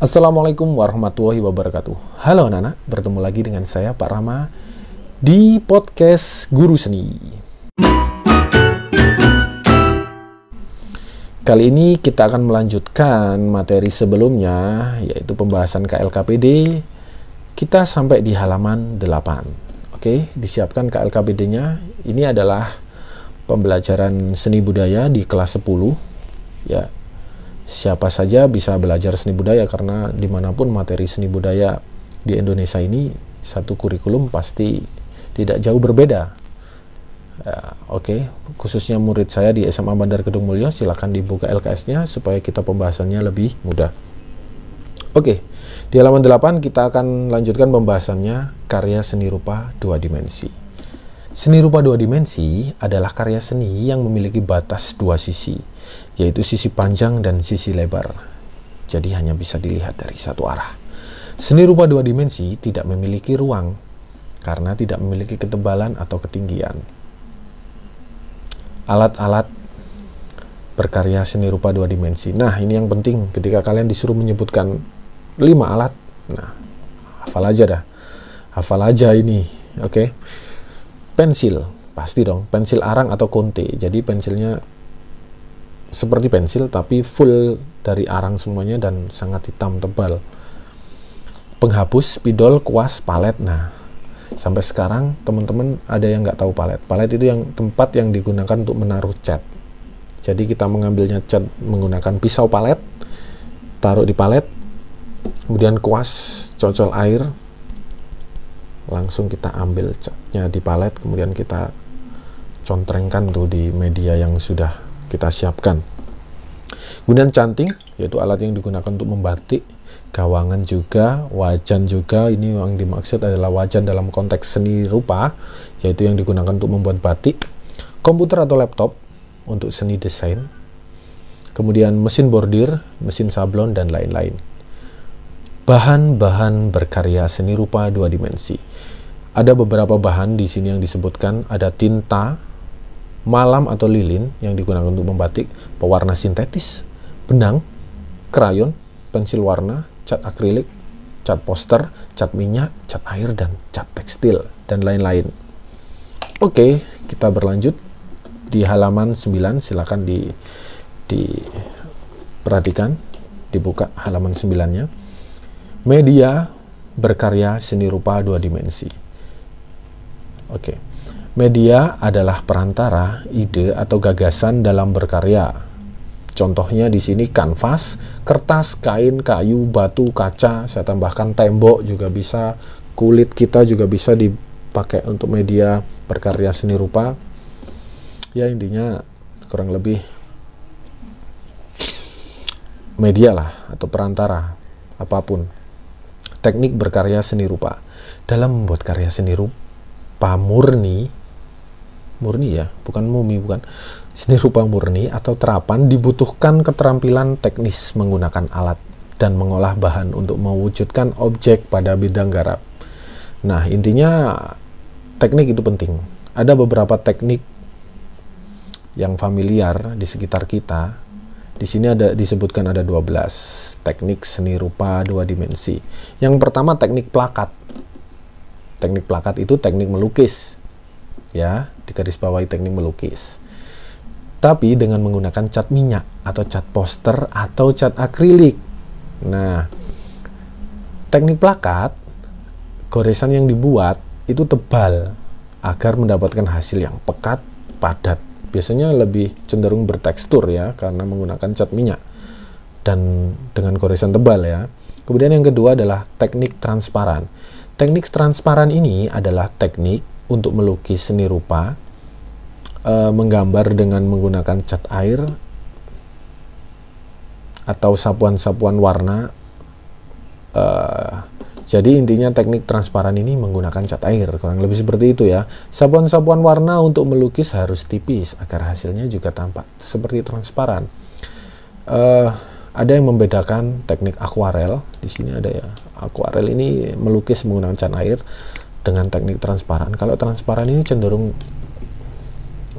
Assalamualaikum warahmatullahi wabarakatuh. Halo anak-anak, bertemu lagi dengan saya Pak Rama di podcast Guru Seni. Kali ini kita akan melanjutkan materi sebelumnya, yaitu pembahasan KLKPD. Kita sampai di halaman 8. Oke, disiapkan KLKPD-nya. Ini adalah pembelajaran seni budaya di kelas 10. Ya, siapa saja bisa belajar seni budaya karena di mana pun materi seni budaya di Indonesia ini satu kurikulum pasti tidak jauh berbeda. Ya, Oke, okay. khususnya murid saya di SMA Bandar Kedung Mulyo, silakan dibuka LKS-nya supaya kita pembahasannya lebih mudah. Oke, okay. di halaman 8 kita akan lanjutkan pembahasannya karya seni rupa dua dimensi. Seni rupa dua dimensi adalah karya seni yang memiliki batas dua sisi, yaitu sisi panjang dan sisi lebar. Jadi hanya bisa dilihat dari satu arah. Seni rupa dua dimensi tidak memiliki ruang karena tidak memiliki ketebalan atau ketinggian. Alat-alat berkarya seni rupa dua dimensi. Nah, ini yang penting ketika kalian disuruh menyebutkan lima alat. Nah, hafal aja dah. Hafal aja ini, oke? Okay? Pensil pasti dong. Pensil arang atau konte. Jadi pensilnya seperti pensil tapi full dari arang semuanya dan sangat hitam tebal. Penghapus spidol kuas palet. Nah sampai sekarang teman-teman ada yang nggak tahu palet. Palet itu yang tempat yang digunakan untuk menaruh cat. Jadi kita mengambilnya cat menggunakan pisau palet taruh di palet kemudian kuas cocol air langsung kita ambil catnya di palet kemudian kita contrengkan tuh di media yang sudah kita siapkan. Kemudian canting yaitu alat yang digunakan untuk membatik gawangan juga wajan juga. Ini yang dimaksud adalah wajan dalam konteks seni rupa yaitu yang digunakan untuk membuat batik. Komputer atau laptop untuk seni desain. Kemudian mesin bordir mesin sablon dan lain-lain bahan-bahan berkarya seni rupa dua dimensi. Ada beberapa bahan di sini yang disebutkan, ada tinta, malam atau lilin yang digunakan untuk membatik, pewarna sintetis, benang, krayon, pensil warna, cat akrilik, cat poster, cat minyak, cat air, dan cat tekstil, dan lain-lain. Oke, kita berlanjut di halaman 9, silakan di diperhatikan, dibuka halaman 9-nya. Media berkarya seni rupa dua dimensi. Oke. Media adalah perantara, ide atau gagasan dalam berkarya. Contohnya di sini kanvas, kertas, kain, kayu, batu, kaca, saya tambahkan tembok juga bisa, kulit kita juga bisa dipakai untuk media berkarya seni rupa. Ya intinya kurang lebih media lah atau perantara apa pun teknik berkarya seni rupa. Dalam membuat karya seni rupa murni, murni ya, bukan mumi, bukan seni rupa murni atau terapan dibutuhkan keterampilan teknis menggunakan alat dan mengolah bahan untuk mewujudkan objek pada bidang garap. Nah, intinya teknik itu penting. Ada beberapa teknik yang familiar di sekitar kita di sini ada disebutkan ada 12 teknik seni rupa dua dimensi. Yang pertama teknik plakat. Teknik plakat itu teknik melukis. Ya, digarisbawahi teknik melukis. Tapi dengan menggunakan cat minyak atau cat poster atau cat akrilik. Nah, teknik plakat goresan yang dibuat itu tebal agar mendapatkan hasil yang pekat, padat biasanya lebih cenderung bertekstur ya karena menggunakan cat minyak dan dengan goresan tebal ya. Kemudian yang kedua adalah teknik transparan. Teknik transparan ini adalah teknik untuk melukis seni rupa e, menggambar dengan menggunakan cat air atau sapuan-sapuan warna jadi intinya teknik transparan ini menggunakan cat air, kurang lebih seperti itu ya. Sapuan-sapuan warna untuk melukis harus tipis agar hasilnya juga tampak seperti transparan. Uh, ada yang membedakan teknik akuarel, di sini ada ya. Akuarel ini melukis menggunakan cat air dengan teknik transparan. Kalau transparan ini cenderung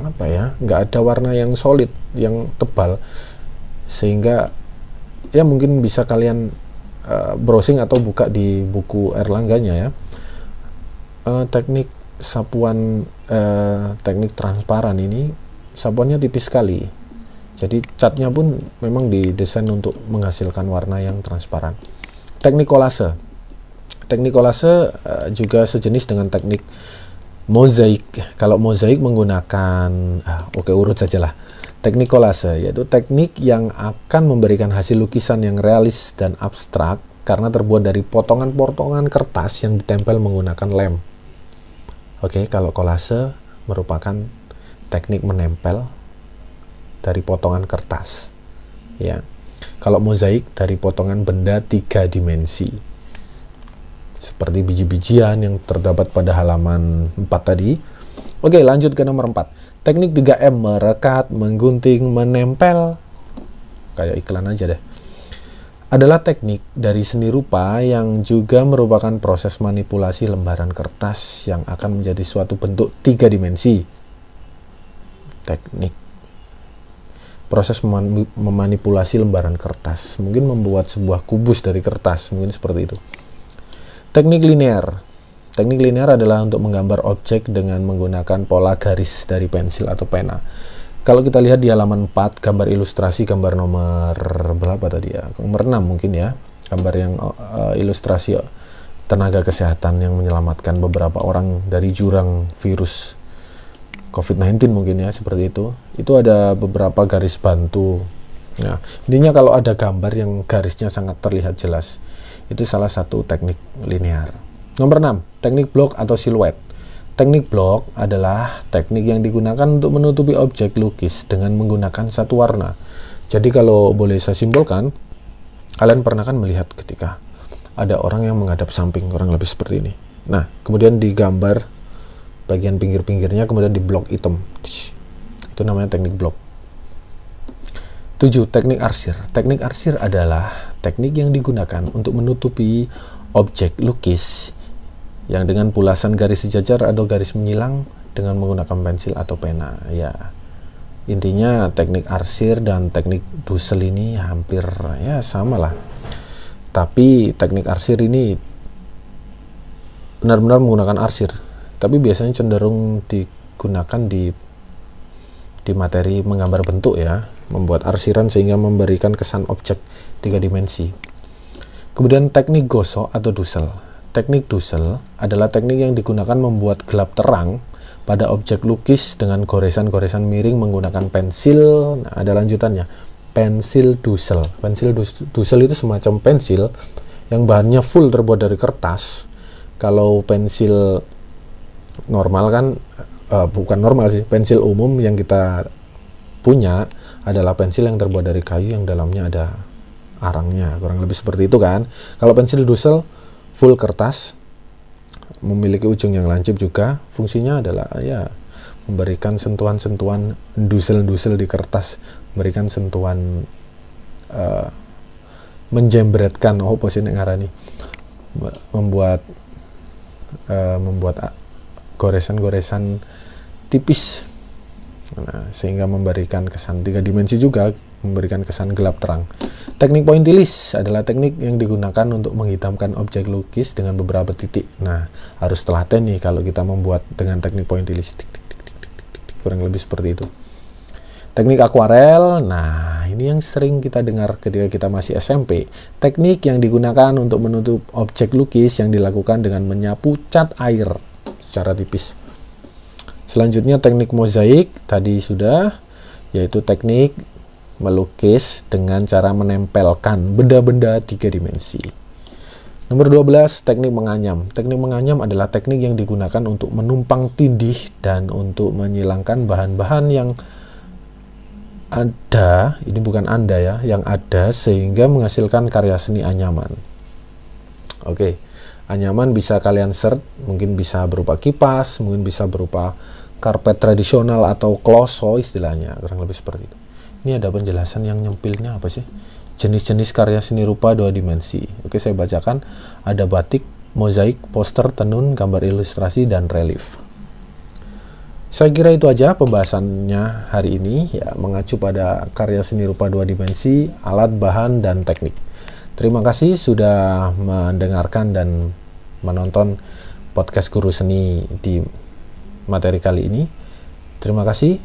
apa ya, nggak ada warna yang solid, yang tebal, sehingga ya mungkin bisa kalian uh, browsing atau buka di buku Erlangganya ya. Uh, teknik sapuan uh, teknik transparan ini sapuannya tipis sekali. Jadi catnya pun memang didesain untuk menghasilkan warna yang transparan. Teknik kolase. Teknik kolase uh, juga sejenis dengan teknik mozaik. Kalau mozaik menggunakan uh, oke okay, urut sajalah Teknik kolase yaitu teknik yang akan memberikan hasil lukisan yang realis dan abstrak karena terbuat dari potongan-potongan kertas yang ditempel menggunakan lem. Oke, kalau kolase merupakan teknik menempel dari potongan kertas. Ya. Kalau mozaik dari potongan benda tiga dimensi. Seperti biji-bijian yang terdapat pada halaman 4 tadi. Oke, lanjut ke nomor 4 Teknik 3M merekat, menggunting, menempel kayak iklan aja deh. Adalah teknik dari seni rupa yang juga merupakan proses manipulasi lembaran kertas yang akan menjadi suatu bentuk tiga dimensi. Teknik proses memanipulasi lembaran kertas, mungkin membuat sebuah kubus dari kertas, mungkin seperti itu. Teknik linear Teknik linear adalah untuk menggambar objek dengan menggunakan pola garis dari pensil atau pena. Kalau kita lihat di halaman 4, gambar ilustrasi, gambar nomor berapa tadi ya? Nomor 6 mungkin ya. Gambar yang uh, ilustrasi tenaga kesehatan yang menyelamatkan beberapa orang dari jurang virus COVID-19 mungkin ya, seperti itu. Itu ada beberapa garis bantu. Nah, intinya kalau ada gambar yang garisnya sangat terlihat jelas, itu salah satu teknik linear. Nomor 6, teknik blok atau siluet. Teknik blok adalah teknik yang digunakan untuk menutupi objek lukis dengan menggunakan satu warna. Jadi kalau boleh saya simpulkan, kalian pernah kan melihat ketika ada orang yang menghadap samping, kurang lebih seperti ini. Nah, kemudian digambar bagian pinggir-pinggirnya, kemudian di blok hitam. Itu namanya teknik blok. 7. Teknik arsir. Teknik arsir adalah teknik yang digunakan untuk menutupi objek lukis yang dengan pulasan garis sejajar atau garis menyilang dengan menggunakan pensil atau pena ya. Intinya teknik arsir dan teknik dusel ini hampir ya sama lah tapi teknik arsir ini benar-benar menggunakan arsir. Tapi biasanya cenderung digunakan di di materi menggambar bentuk ya. Membuat arsiran sehingga memberikan kesan objek tiga dimensi. Kemudian teknik gosok atau dusel Teknik Dussel adalah teknik yang digunakan membuat gelap terang pada objek lukis dengan goresan-goresan miring menggunakan pensil. Nah, ada lanjutannya. Pensil Dussel. Pensil Dussel itu semacam pensil yang bahannya full terbuat dari kertas. Kalau pensil normal kan uh, bukan normal sih, pensil umum yang kita punya adalah pensil yang terbuat dari kayu yang dalamnya ada arangnya, kurang lebih seperti itu kan. Kalau pensil Dussel full kertas memiliki ujung yang lancip juga. Fungsinya adalah ya memberikan sentuhan-sentuhan dusel-dusel di kertas memberikan sentuhan uh, menjembretkan oh posisi ngarani? Membuat uh, membuat goresan-goresan tipis nah, sehingga memberikan kesan tiga dimensi juga memberikan kesan gelap terang Teknik pointillis adalah teknik yang digunakan untuk menghitamkan objek lukis dengan beberapa titik. Nah, harus telaten nih kalau kita membuat dengan teknik pointillis. Kurang lebih seperti itu. Teknik akuarel, nah ini yang sering kita dengar ketika kita masih SMP. Teknik yang digunakan untuk menutup objek lukis yang dilakukan dengan menyapu cat air secara tipis. Selanjutnya teknik mozaik, tadi sudah, yaitu teknik melukis dengan cara menempelkan benda-benda tiga dimensi. Nomor 12, teknik menganyam. Teknik menganyam adalah teknik yang digunakan untuk menumpang tindih dan untuk menyilangkan bahan-bahan yang ada, ini bukan Anda ya, yang ada sehingga menghasilkan karya seni anyaman. Oke, anyaman bisa kalian search, mungkin bisa berupa kipas, mungkin bisa berupa karpet tradisional atau kloso istilahnya, kurang lebih seperti itu. Ini ada penjelasan yang nyempilnya apa sih? Jenis-jenis karya seni rupa dua dimensi. Oke, saya bacakan. Ada batik, mozaik, poster, tenun, gambar ilustrasi, dan relief. Saya kira itu aja pembahasannya hari ini ya mengacu pada karya seni rupa dua dimensi, alat, bahan, dan teknik. Terima kasih sudah mendengarkan dan menonton podcast Guru Seni di materi kali ini. Terima kasih.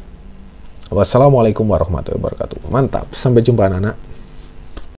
Wassalamualaikum warahmatullahi wabarakatuh. Mantap. Sampai jumpa anak-anak.